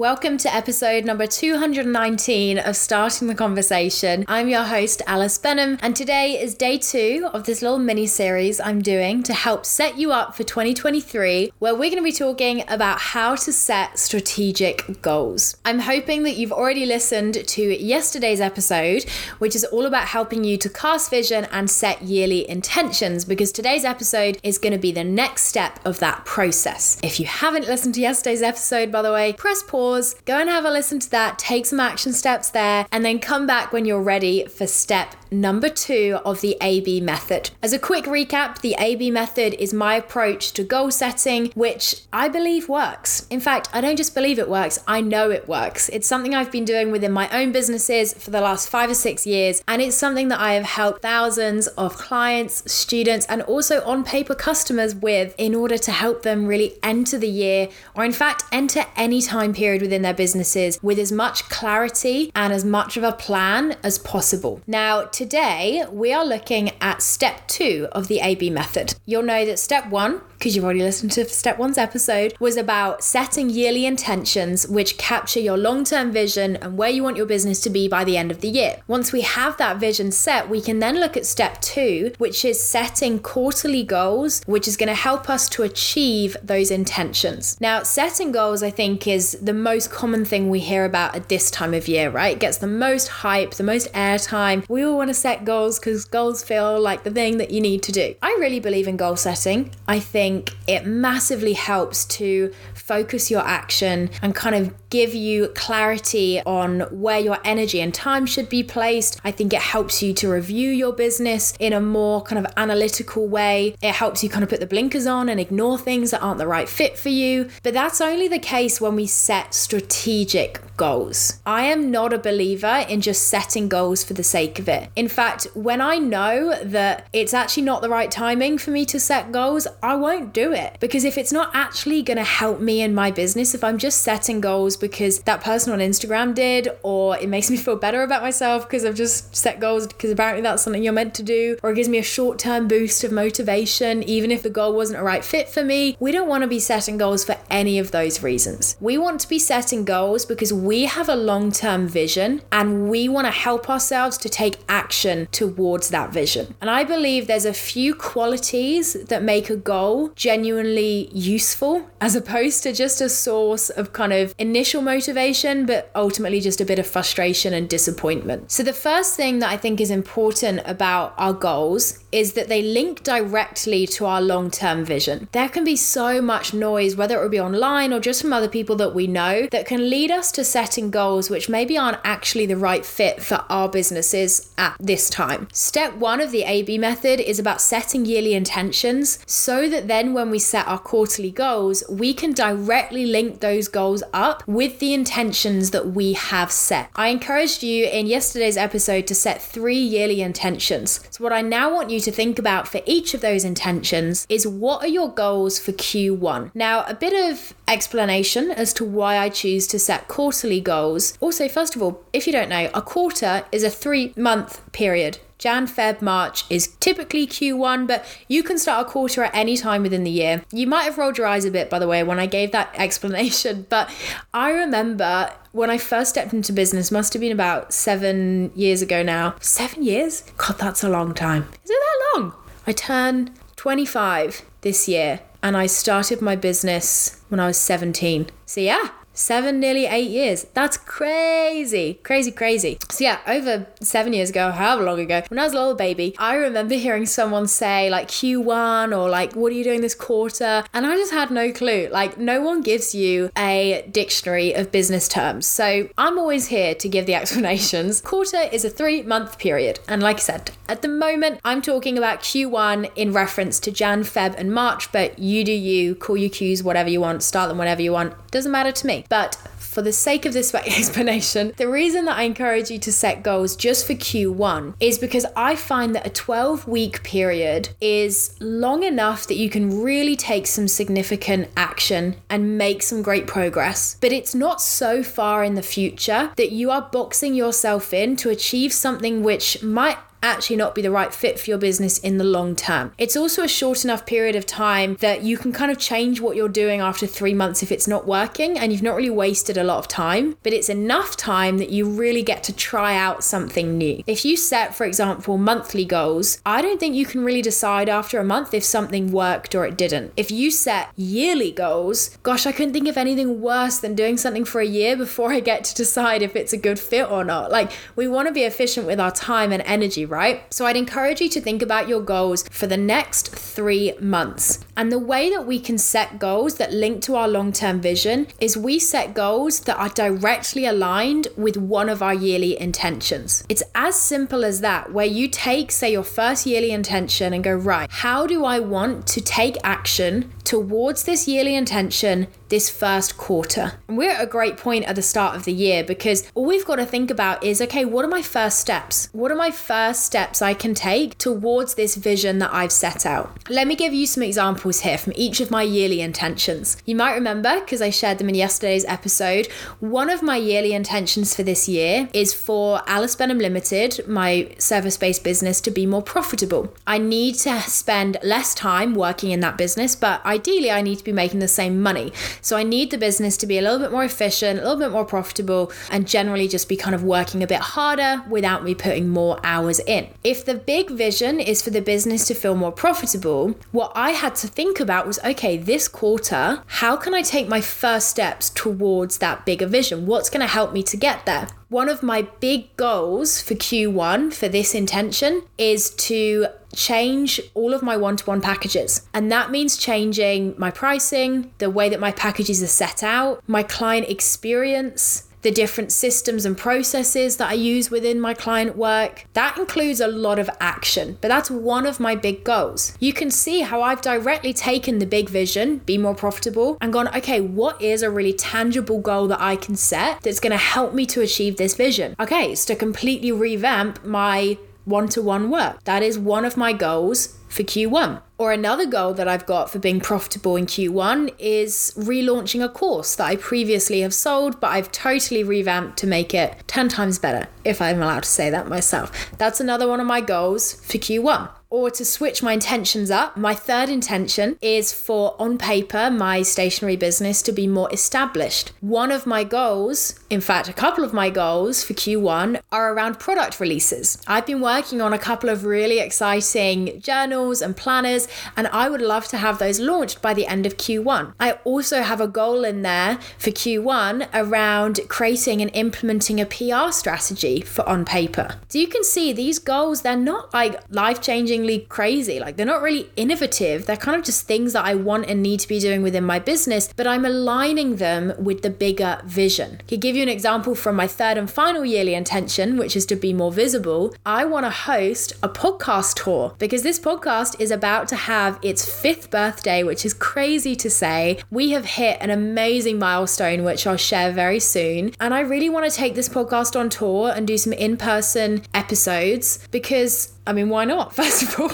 Welcome to episode number 219 of Starting the Conversation. I'm your host, Alice Benham, and today is day two of this little mini series I'm doing to help set you up for 2023, where we're going to be talking about how to set strategic goals. I'm hoping that you've already listened to yesterday's episode, which is all about helping you to cast vision and set yearly intentions, because today's episode is going to be the next step of that process. If you haven't listened to yesterday's episode, by the way, press pause pause, go and have a listen to that, take some action steps there, and then come back when you're ready for step number two of the AB method. As a quick recap, the AB method is my approach to goal setting, which I believe works. In fact, I don't just believe it works, I know it works. It's something I've been doing within my own businesses for the last five or six years, and it's something that I have helped thousands of clients, students, and also on paper customers with in order to help them really enter the year, or in fact, enter any time period within their businesses with as much clarity and as much of a plan as possible. Now, today we are looking at step two of the AB method. You'll know that step one because you've already listened to step one's episode, was about setting yearly intentions which capture your long term vision and where you want your business to be by the end of the year. Once we have that vision set, we can then look at step two, which is setting quarterly goals, which is going to help us to achieve those intentions. Now, setting goals, I think, is the most common thing we hear about at this time of year, right? It gets the most hype, the most airtime. We all want to set goals because goals feel like the thing that you need to do. I really believe in goal setting. I think think it massively helps to focus your action and kind of give you clarity on where your energy and time should be placed. I think it helps you to review your business in a more kind of analytical way. It helps you kind of put the blinkers on and ignore things that aren't the right fit for you. But that's only the case when we set strategic goals. I am not a believer in just setting goals for the sake of it. In fact, when I know that it's actually not the right timing for me to set goals, I won't do it. Because if it's not actually going to help me in my business, if I'm just setting goals because that person on Instagram did, or it makes me feel better about myself because I've just set goals because apparently that's something you're meant to do, or it gives me a short term boost of motivation, even if the goal wasn't a right fit for me, we don't want to be setting goals for any of those reasons. We want to be setting goals because we have a long term vision and we want to help ourselves to take action towards that vision. And I believe there's a few qualities that make a goal genuinely useful as opposed to just a source of kind of initial motivation, but ultimately just a bit of frustration and disappointment. So, the first thing that I think is important about our goals is that they link directly to our long term vision. There can be so much noise, whether it will be online or just from other people that we know, that can lead us to setting goals which maybe aren't actually the right fit for our businesses at this time. Step one of the AB method is about setting yearly intentions so that then when we set our quarterly goals, we can directly link those goals up with the intentions that we have set. I encouraged you in yesterday's episode to set three yearly intentions. So, what I now want you to think about for each of those intentions is what are your goals for Q1? Now, a bit of explanation as to why I choose to set quarterly goals. Also, first of all, if you don't know, a quarter is a three month period. Jan, Feb, March is typically Q1, but you can start a quarter at any time within the year. You might have rolled your eyes a bit, by the way, when I gave that explanation, but I remember when I first stepped into business, must have been about seven years ago now. Seven years? God, that's a long time. Is it that long? I turn 25 this year and I started my business when I was 17. So, yeah, seven, nearly eight years. That's crazy, crazy, crazy. So, yeah, over seven years ago, however long ago, when I was a little baby, I remember hearing someone say, like, Q1 or like, what are you doing this quarter? And I just had no clue. Like, no one gives you a dictionary of business terms. So, I'm always here to give the explanations. Quarter is a three month period. And like I said, at the moment, I'm talking about Q1 in reference to Jan, Feb, and March, but you do you, call your Qs whatever you want, start them whenever you want. Doesn't matter to me. But for the sake of this explanation, the reason that I encourage you to set goals just for Q1 is because I find that a 12 week period is long enough that you can really take some significant action and make some great progress. But it's not so far in the future that you are boxing yourself in to achieve something which might actually not be the right fit for your business in the long term. It's also a short enough period of time that you can kind of change what you're doing after three months if it's not working and you've not really wasted a lot of time, but it's enough time that you really get to try out something new. If you set, for example, monthly goals, I don't think you can really decide after a month if something worked or it didn't. If you set yearly goals, gosh, I couldn't think of anything worse than doing something for a year before I get to decide if it's a good fit or not. Like, we want to be efficient with our time and energy, right? So, I'd encourage you to think about your goals for the next three months. And the way that we can set goals that link to our long term vision is we set goals that are directly aligned with one of our yearly intentions. It's as simple as that, where you take, say, your first yearly intention and go, right, how do I want to take action towards this yearly intention this first quarter. And we're at a great point at the start of the year because all we've got to think about is okay, what are my first steps? What are my first steps I can take towards this vision that I've set out? Let me give you some examples here from each of my yearly intentions. You might remember, because I shared them in yesterday's episode, one of my yearly intentions for this year is for Alice Benham Limited, my service based business, to be more profitable. I need to spend less time working in that business, but ideally, I need to be making the same money. So I need the business to be a little bit more efficient, a little bit more profitable, and generally just be kind of working a bit harder without me putting more hours in. If the big vision is for the business to feel more profitable, what I had to think about was okay, this quarter, how can I take my first steps towards that bigger vision? What's going to help me to get there? One of my big goals for Q1 for this intention is to change all of my one to one packages. And that means changing my pricing, the way that my packages are set out, my client experience, the different systems and processes that I use within my client work. That includes a lot of action, but that's one of my big goals. You can see how I've directly taken the big vision, be more profitable, and gone, okay, what is a really tangible goal that I can set that's going to help me to achieve this vision? Okay, it's to completely revamp my one to one work. That is one of my goals for Q1. Or another goal that I've got for being profitable in Q1 is relaunching a course that I previously have sold, but I've totally revamped to make it 10 times better, if I'm allowed to say that myself. That's another one of my goals for Q1 or to switch my intentions up, my third intention is for on paper, my stationery business to be more established. One of my goals, in fact, a couple of my goals for Q1 are around product releases. I've been working on a couple of really exciting journals and planners, and I would love to have those launched by the end of Q1. I also have a goal in there for Q1 around creating and implementing a PR strategy for on paper. So you can see these goals, they're not like life changingly crazy. Like they're not really innovative. They're kind of just things that I want and need to be doing within my business, but I'm aligning them with the bigger vision. I give you an example from my third and final yearly intention, which is to be more visible. I want to host a podcast tour because this podcast is about to have its fifth birthday, which is crazy to say. We have hit an amazing milestone, which I'll share very soon. And I really want to take this podcast on tour and do some in person episodes because I mean, why not, first of all?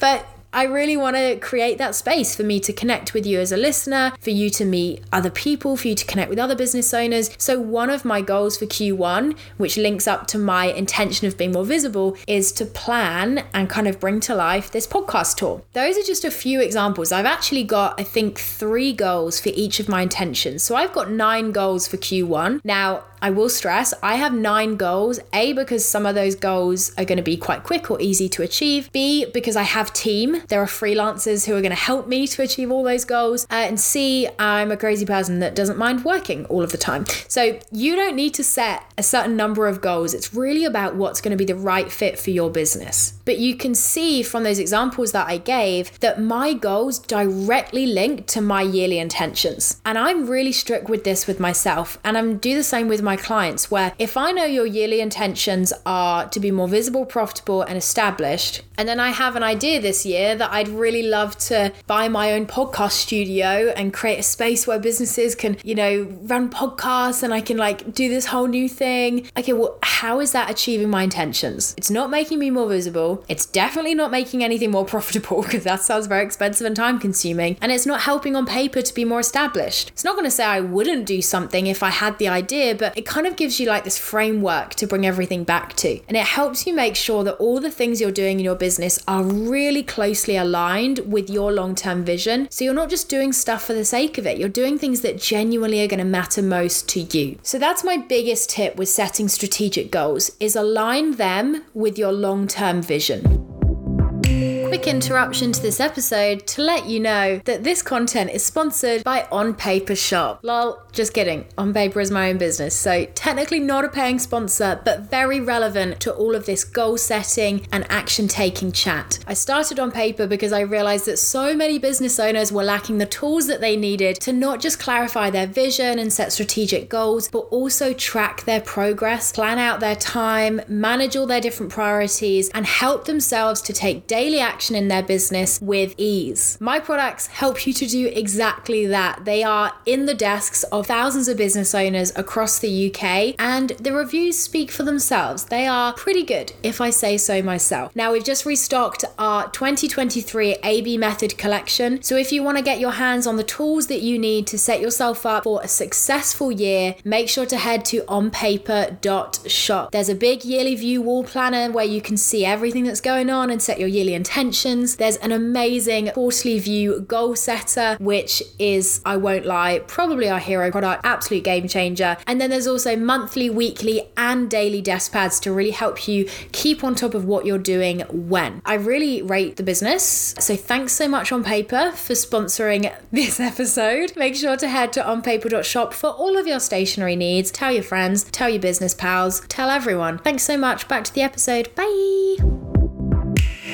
but I really want to create that space for me to connect with you as a listener, for you to meet other people, for you to connect with other business owners. So, one of my goals for Q1, which links up to my intention of being more visible, is to plan and kind of bring to life this podcast tour. Those are just a few examples. I've actually got, I think, three goals for each of my intentions. So, I've got nine goals for Q1. Now, I will stress I have nine goals. A, because some of those goals are going to be quite quick or easy to achieve. B, because I have team there are freelancers who are going to help me to achieve all those goals. Uh, and C, I'm a crazy person that doesn't mind working all of the time. So you don't need to set a certain number of goals. It's really about what's going to be the right fit for your business. But you can see from those examples that I gave that my goals directly link to my yearly intentions. And I'm really strict with this with myself. And I'm do the same with my clients where if I know your yearly intentions are to be more visible, profitable, and established, and then I have an idea this year that I'd really love to buy my own podcast studio and create a space where businesses can, you know, run podcasts and I can like do this whole new thing. Okay, well, how is that achieving my intentions? It's not making me more visible. It's definitely not making anything more profitable because that sounds very expensive and time consuming. And it's not helping on paper to be more established. It's not going to say I wouldn't do something if I had the idea, but it kind of gives you like this framework to bring everything back to. And it helps you make sure that all the things you're doing in your business are really closely aligned with your long term vision. So you're not just doing stuff for the sake of it, you're doing things that genuinely are going to matter most to you. So that's my biggest tip with setting strategic goals is align them with your long-term vision Nation quick interruption to this episode to let you know that this content is sponsored by On Paper Shop. Lol, just kidding. On Paper is my own business, so technically not a paying sponsor, but very relevant to all of this goal setting and action taking chat. I started on paper because I realized that so many business owners were lacking the tools that they needed to not just clarify their vision and set strategic goals, but also track their progress, plan out their time, manage all their different priorities, and help themselves to take daily action in their business with ease. My products help you to do exactly that. They are in the desks of thousands of business owners across the UK, and the reviews speak for themselves. They are pretty good, if I say so myself. Now, we've just restocked our 2023 AB Method collection. So, if you want to get your hands on the tools that you need to set yourself up for a successful year, make sure to head to onpaper.shop. There's a big yearly view wall planner where you can see everything that's going on and set your yearly intentions There's an amazing quarterly view goal setter, which is, I won't lie, probably our hero product, absolute game changer. And then there's also monthly, weekly, and daily desk pads to really help you keep on top of what you're doing when. I really rate the business. So thanks so much on paper for sponsoring this episode. Make sure to head to onpaper.shop for all of your stationery needs. Tell your friends, tell your business pals, tell everyone. Thanks so much. Back to the episode. Bye.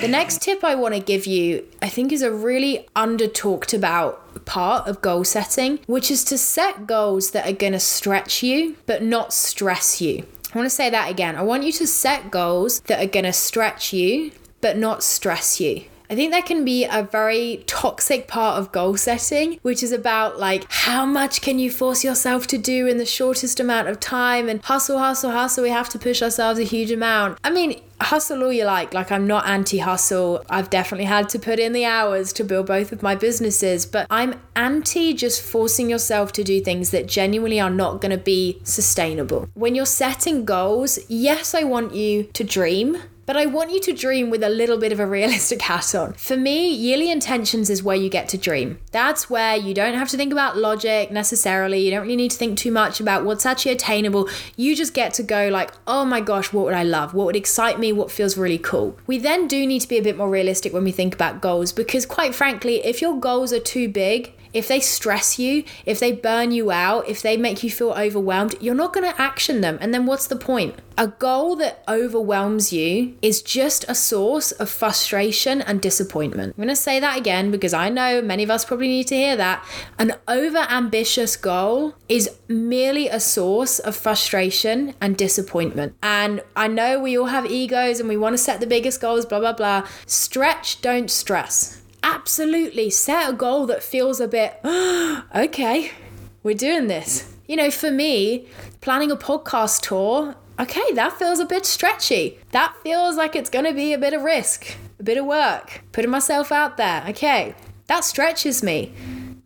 The next tip I want to give you, I think, is a really under talked about part of goal setting, which is to set goals that are going to stretch you but not stress you. I want to say that again. I want you to set goals that are going to stretch you but not stress you. I think that can be a very toxic part of goal setting, which is about like how much can you force yourself to do in the shortest amount of time and hustle, hustle, hustle. We have to push ourselves a huge amount. I mean, hustle all you like. Like, I'm not anti hustle. I've definitely had to put in the hours to build both of my businesses, but I'm anti just forcing yourself to do things that genuinely are not going to be sustainable. When you're setting goals, yes, I want you to dream. But I want you to dream with a little bit of a realistic hat on. For me, yearly intentions is where you get to dream. That's where you don't have to think about logic necessarily. You don't really need to think too much about what's actually attainable. You just get to go like, oh my gosh, what would I love? What would excite me? What feels really cool? We then do need to be a bit more realistic when we think about goals because, quite frankly, if your goals are too big, if they stress you, if they burn you out, if they make you feel overwhelmed, you're not going to action them. And then what's the point? A goal that overwhelms you is just a source of frustration and disappointment. I'm going to say that again because I know many of us probably need to hear that. An over ambitious goal is merely a source of frustration and disappointment. And I know we all have egos and we want to set the biggest goals, blah, blah, blah. Stretch, don't stress absolutely set a goal that feels a bit, okay, we're doing this. You know, for me, planning a podcast tour, okay, that feels a bit stretchy. That feels like it's going to be a bit of risk, a bit of work, putting myself out there. Okay, that stretches me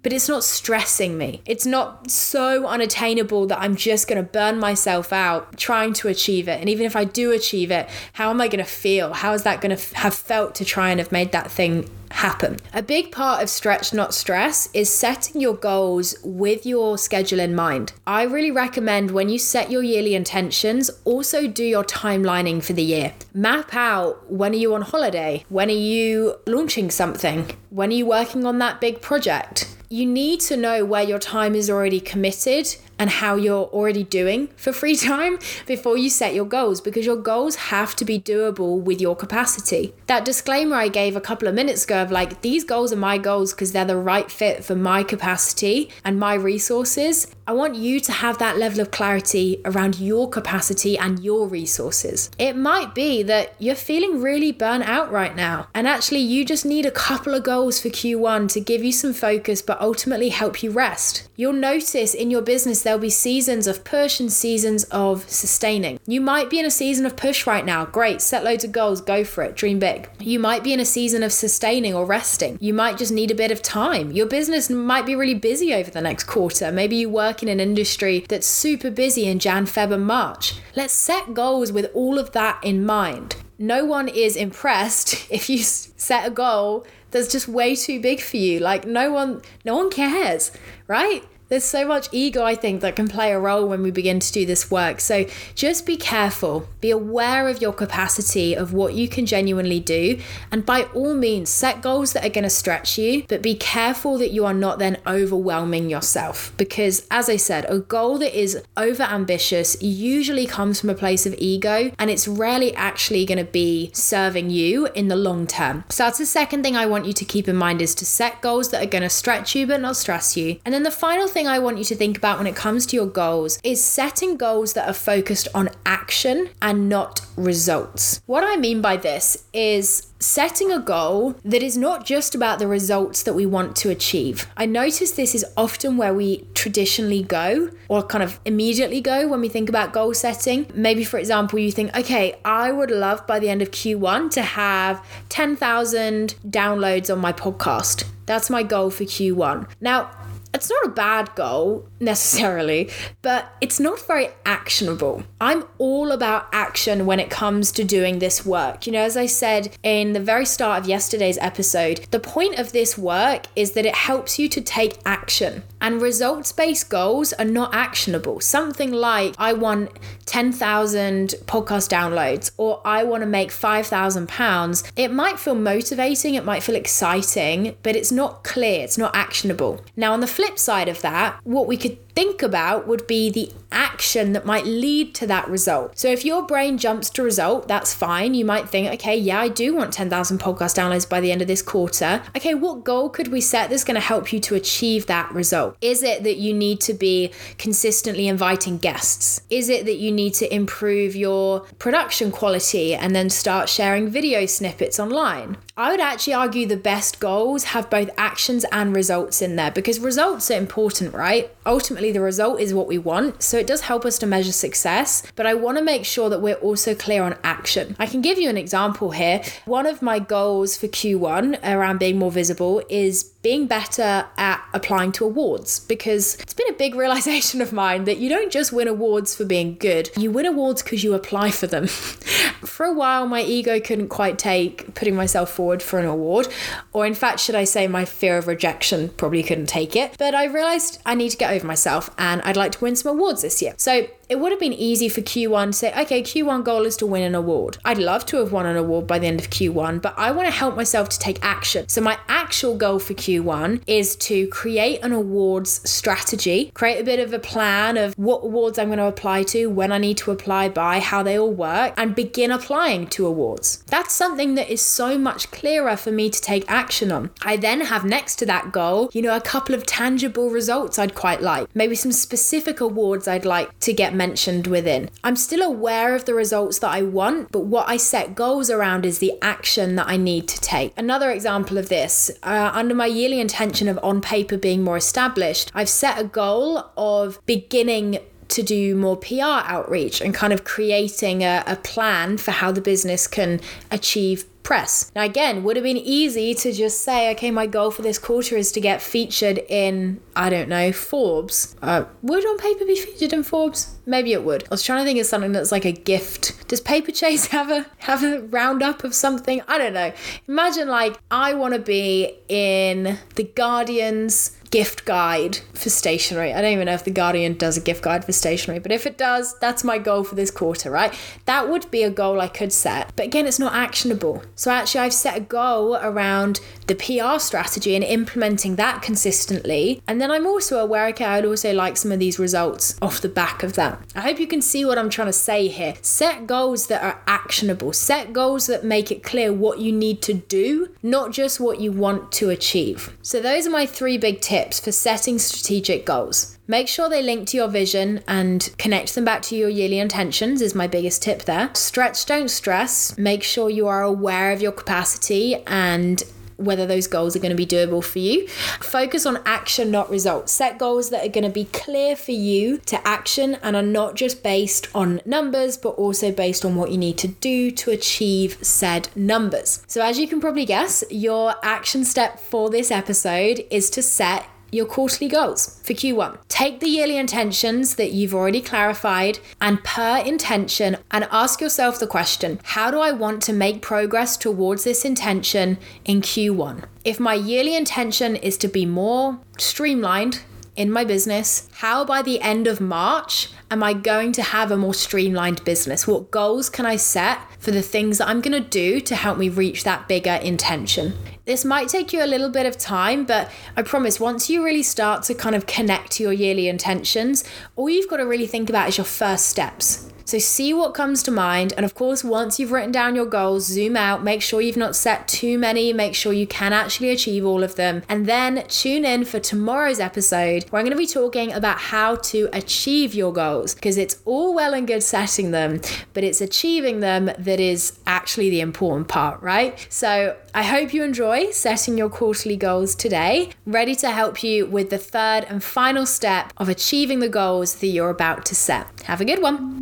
but it's not stressing me. It's not so unattainable that I'm just going to burn myself out trying to achieve it. And even if I do achieve it, how am I going to feel? How is that going to have felt to try and have made that thing happen. A big part of stretch, not stress, is setting your goals with your schedule in mind. I really recommend when you set your yearly intentions, also do your timelining for the year. Map out when are you on holiday? When are you launching something? When are you working on that big project? You need to know where your time is already committed and how you're already doing for free time before you set your goals because your goals have to be doable with your capacity. That disclaimer I gave a couple of minutes ago of like, these goals are my goals because they're the right fit for my capacity and my resources. I want you to have that level of clarity around your capacity and your resources. It might be that you're feeling really burnt out right now, and actually, you just need a couple of goals for Q1 to give you some focus but ultimately help you rest. You'll notice in your business there'll be seasons of push and seasons of sustaining. You might be in a season of push right now. Great, set loads of goals, go for it, dream big. You might be in a season of sustaining or resting. You might just need a bit of time. Your business might be really busy over the next quarter. Maybe you work in an industry that's super busy in Jan, Feb, and March. Let's set goals with all of that in mind. No one is impressed if you set a goal that's just way too big for you. Like no one no one cares, right? There's so much ego, I think, that can play a role when we begin to do this work. So just be careful, be aware of your capacity of what you can genuinely do. And by all means, set goals that are going to stretch you, but be careful that you are not then overwhelming yourself. Because as I said, a goal that is over ambitious usually comes from a place of ego and it's rarely actually going to be serving you in the long term. So that's the second thing I want you to keep in mind is to set goals that are going to stretch you but not stress you. And then the final thing thing I want you to think about when it comes to your goals is setting goals that are focused on action and not results. What I mean by this is setting a goal that is not just about the results that we want to achieve. I notice this is often where we traditionally go or kind of immediately go when we think about goal setting. Maybe, for example, you think, okay, I would love by the end of Q1 to have 10,000 downloads on my podcast. That's my goal for Q1. Now, it's not a bad goal necessarily, but it's not very actionable. I'm all about action when it comes to doing this work. You know, as I said in the very start of yesterday's episode, the point of this work is that it helps you to take action. And results based goals are not actionable. Something like, I want 10,000 podcast downloads or I want to make 5,000 pounds. It might feel motivating, it might feel exciting, but it's not clear, it's not actionable. Now, on the flip side of that, what we could ведь think about would be the action that might lead to that result. So if your brain jumps to result, that's fine. You might think, okay, yeah, I do want 10,000 podcast downloads by the end of this quarter. Okay, what goal could we set that's going to help you to achieve that result? Is it that you need to be consistently inviting guests? Is it that you need to improve your production quality and then start sharing video snippets online? I would actually argue the best goals have both actions and results in there because results are important, right? Ultimately, the result is what we want. So it does help us to measure success, but I want to make sure that we're also clear on action. I can give you an example here. One of my goals for Q1 around being more visible is being better at applying to awards because it's been a big realization of mine that you don't just win awards for being good, you win awards because you apply for them. for a while, my ego couldn't quite take putting myself forward for an award, or in fact, should I say, my fear of rejection probably couldn't take it. But I realized I need to get over myself and I'd like to win some awards this year. So it would have been easy for Q1 to say, okay, Q1 goal is to win an award. I'd love to have won an award by the end of Q1, but I want to help myself to take action. So my actual goal for Q1 is to create an awards strategy, create a bit of a plan of what awards I'm going to apply to, when I need to apply by, how they all work, and begin applying to awards. That's something that is so much clearer for me to take action on. I then have next to that goal, you know, a couple of tangible results I'd quite like, maybe some specific awards I'd like to get mentioned within. I'm still aware of the results that I want, but what I set goals around is the action that I need to take. Another example of this, uh, under my yearly intention of on paper being more established, I've set a goal of beginning to do more PR outreach and kind of creating a, a, plan for how the business can achieve press. Now, again, would have been easy to just say, okay, my goal for this quarter is to get featured in, I don't know, Forbes. Uh, would on paper be featured in Forbes? Maybe it would. I was trying to think of something that's like a gift. Does Paperchase have a have a roundup of something? I don't know. Imagine like I want to be in the Guardian's gift guide for stationery. I don't even know if The Guardian does a gift guide for stationery, but if it does, that's my goal for this quarter, right? That would be a goal I could set. But again, it's not actionable. So actually, I've set a goal around the PR strategy and implementing that consistently. And then I'm also aware, okay, I'd also like some of these results off the back of that. I hope you can see what I'm trying to say here. Set goals that are actionable, set goals that make it clear what you need to do, not just what you want to achieve. So, those are my three big tips for setting strategic goals. Make sure they link to your vision and connect them back to your yearly intentions, is my biggest tip there. Stretch, don't stress. Make sure you are aware of your capacity and whether those goals are going to be doable for you. Focus on action, not results. Set goals that are going to be clear for you to action and are not just based on numbers, but also based on what you need to do to achieve said numbers. So, as you can probably guess, your action step for this episode is to set your quarterly goals for Q1. Take the yearly intentions that you've already clarified and per intention and ask yourself the question How do I want to make progress towards this intention in Q1? If my yearly intention is to be more streamlined in my business, how by the end of March am I going to have a more streamlined business? What goals can I set for the things that I'm going to do to help me reach that bigger intention? This might take you a little bit of time, but I promise once you really start to kind of connect to your yearly intentions, all you've got to really think about is your first steps. So see what comes to mind. And of course, once you've written down your goals, zoom out, make sure you've not set too many, make sure you can actually achieve all of them. And then tune in for tomorrow's episode where I'm going to be talking about how to achieve your goals because it's all well and good setting them, but it's achieving them that is actually the important part, right? So I hope you enjoy setting your quarterly goals today, ready to help you with the third and final step of achieving the goals that you're about to set. Have a good one.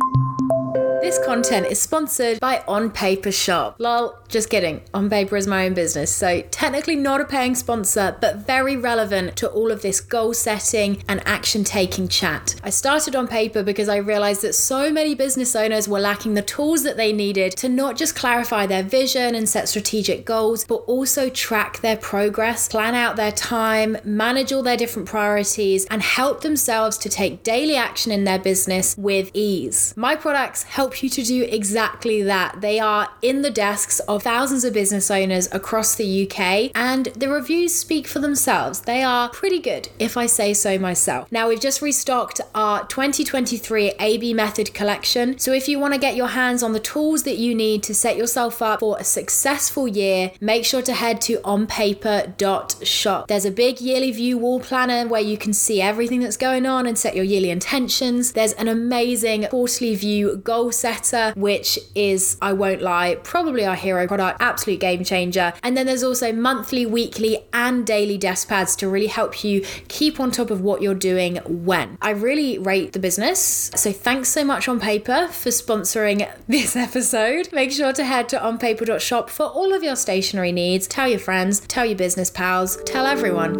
This content is sponsored by On Paper Shop. Lol, just kidding. On Paper is my own business, so technically not a paying sponsor, but very relevant to all of this goal setting and action taking chat. I started On Paper because I realized that so many business owners were lacking the tools that they needed to not just clarify their vision and set strategic goals, but also track their progress, plan out their time, manage all their different priorities, and help themselves to take daily action in their business with ease. My products help help you to do exactly that. They are in the desks of thousands of business owners across the UK, and the reviews speak for themselves. They are pretty good, if I say so myself. Now, we've just restocked our 2023 AB Method collection. So, if you want to get your hands on the tools that you need to set yourself up for a successful year, make sure to head to onpaper.shop. There's a big yearly view wall planner where you can see everything that's going on and set your yearly intentions. There's an amazing quarterly view goal setter, which is, I won't lie, probably our hero product, absolute game changer. And then there's also monthly, weekly, and daily desk pads to really help you keep on top of what you're doing when. I really rate the business. So thanks so much on paper for sponsoring this episode. Make sure to head to onpaper.shop for all of your stationery needs. Tell your friends, tell your business pals, tell everyone.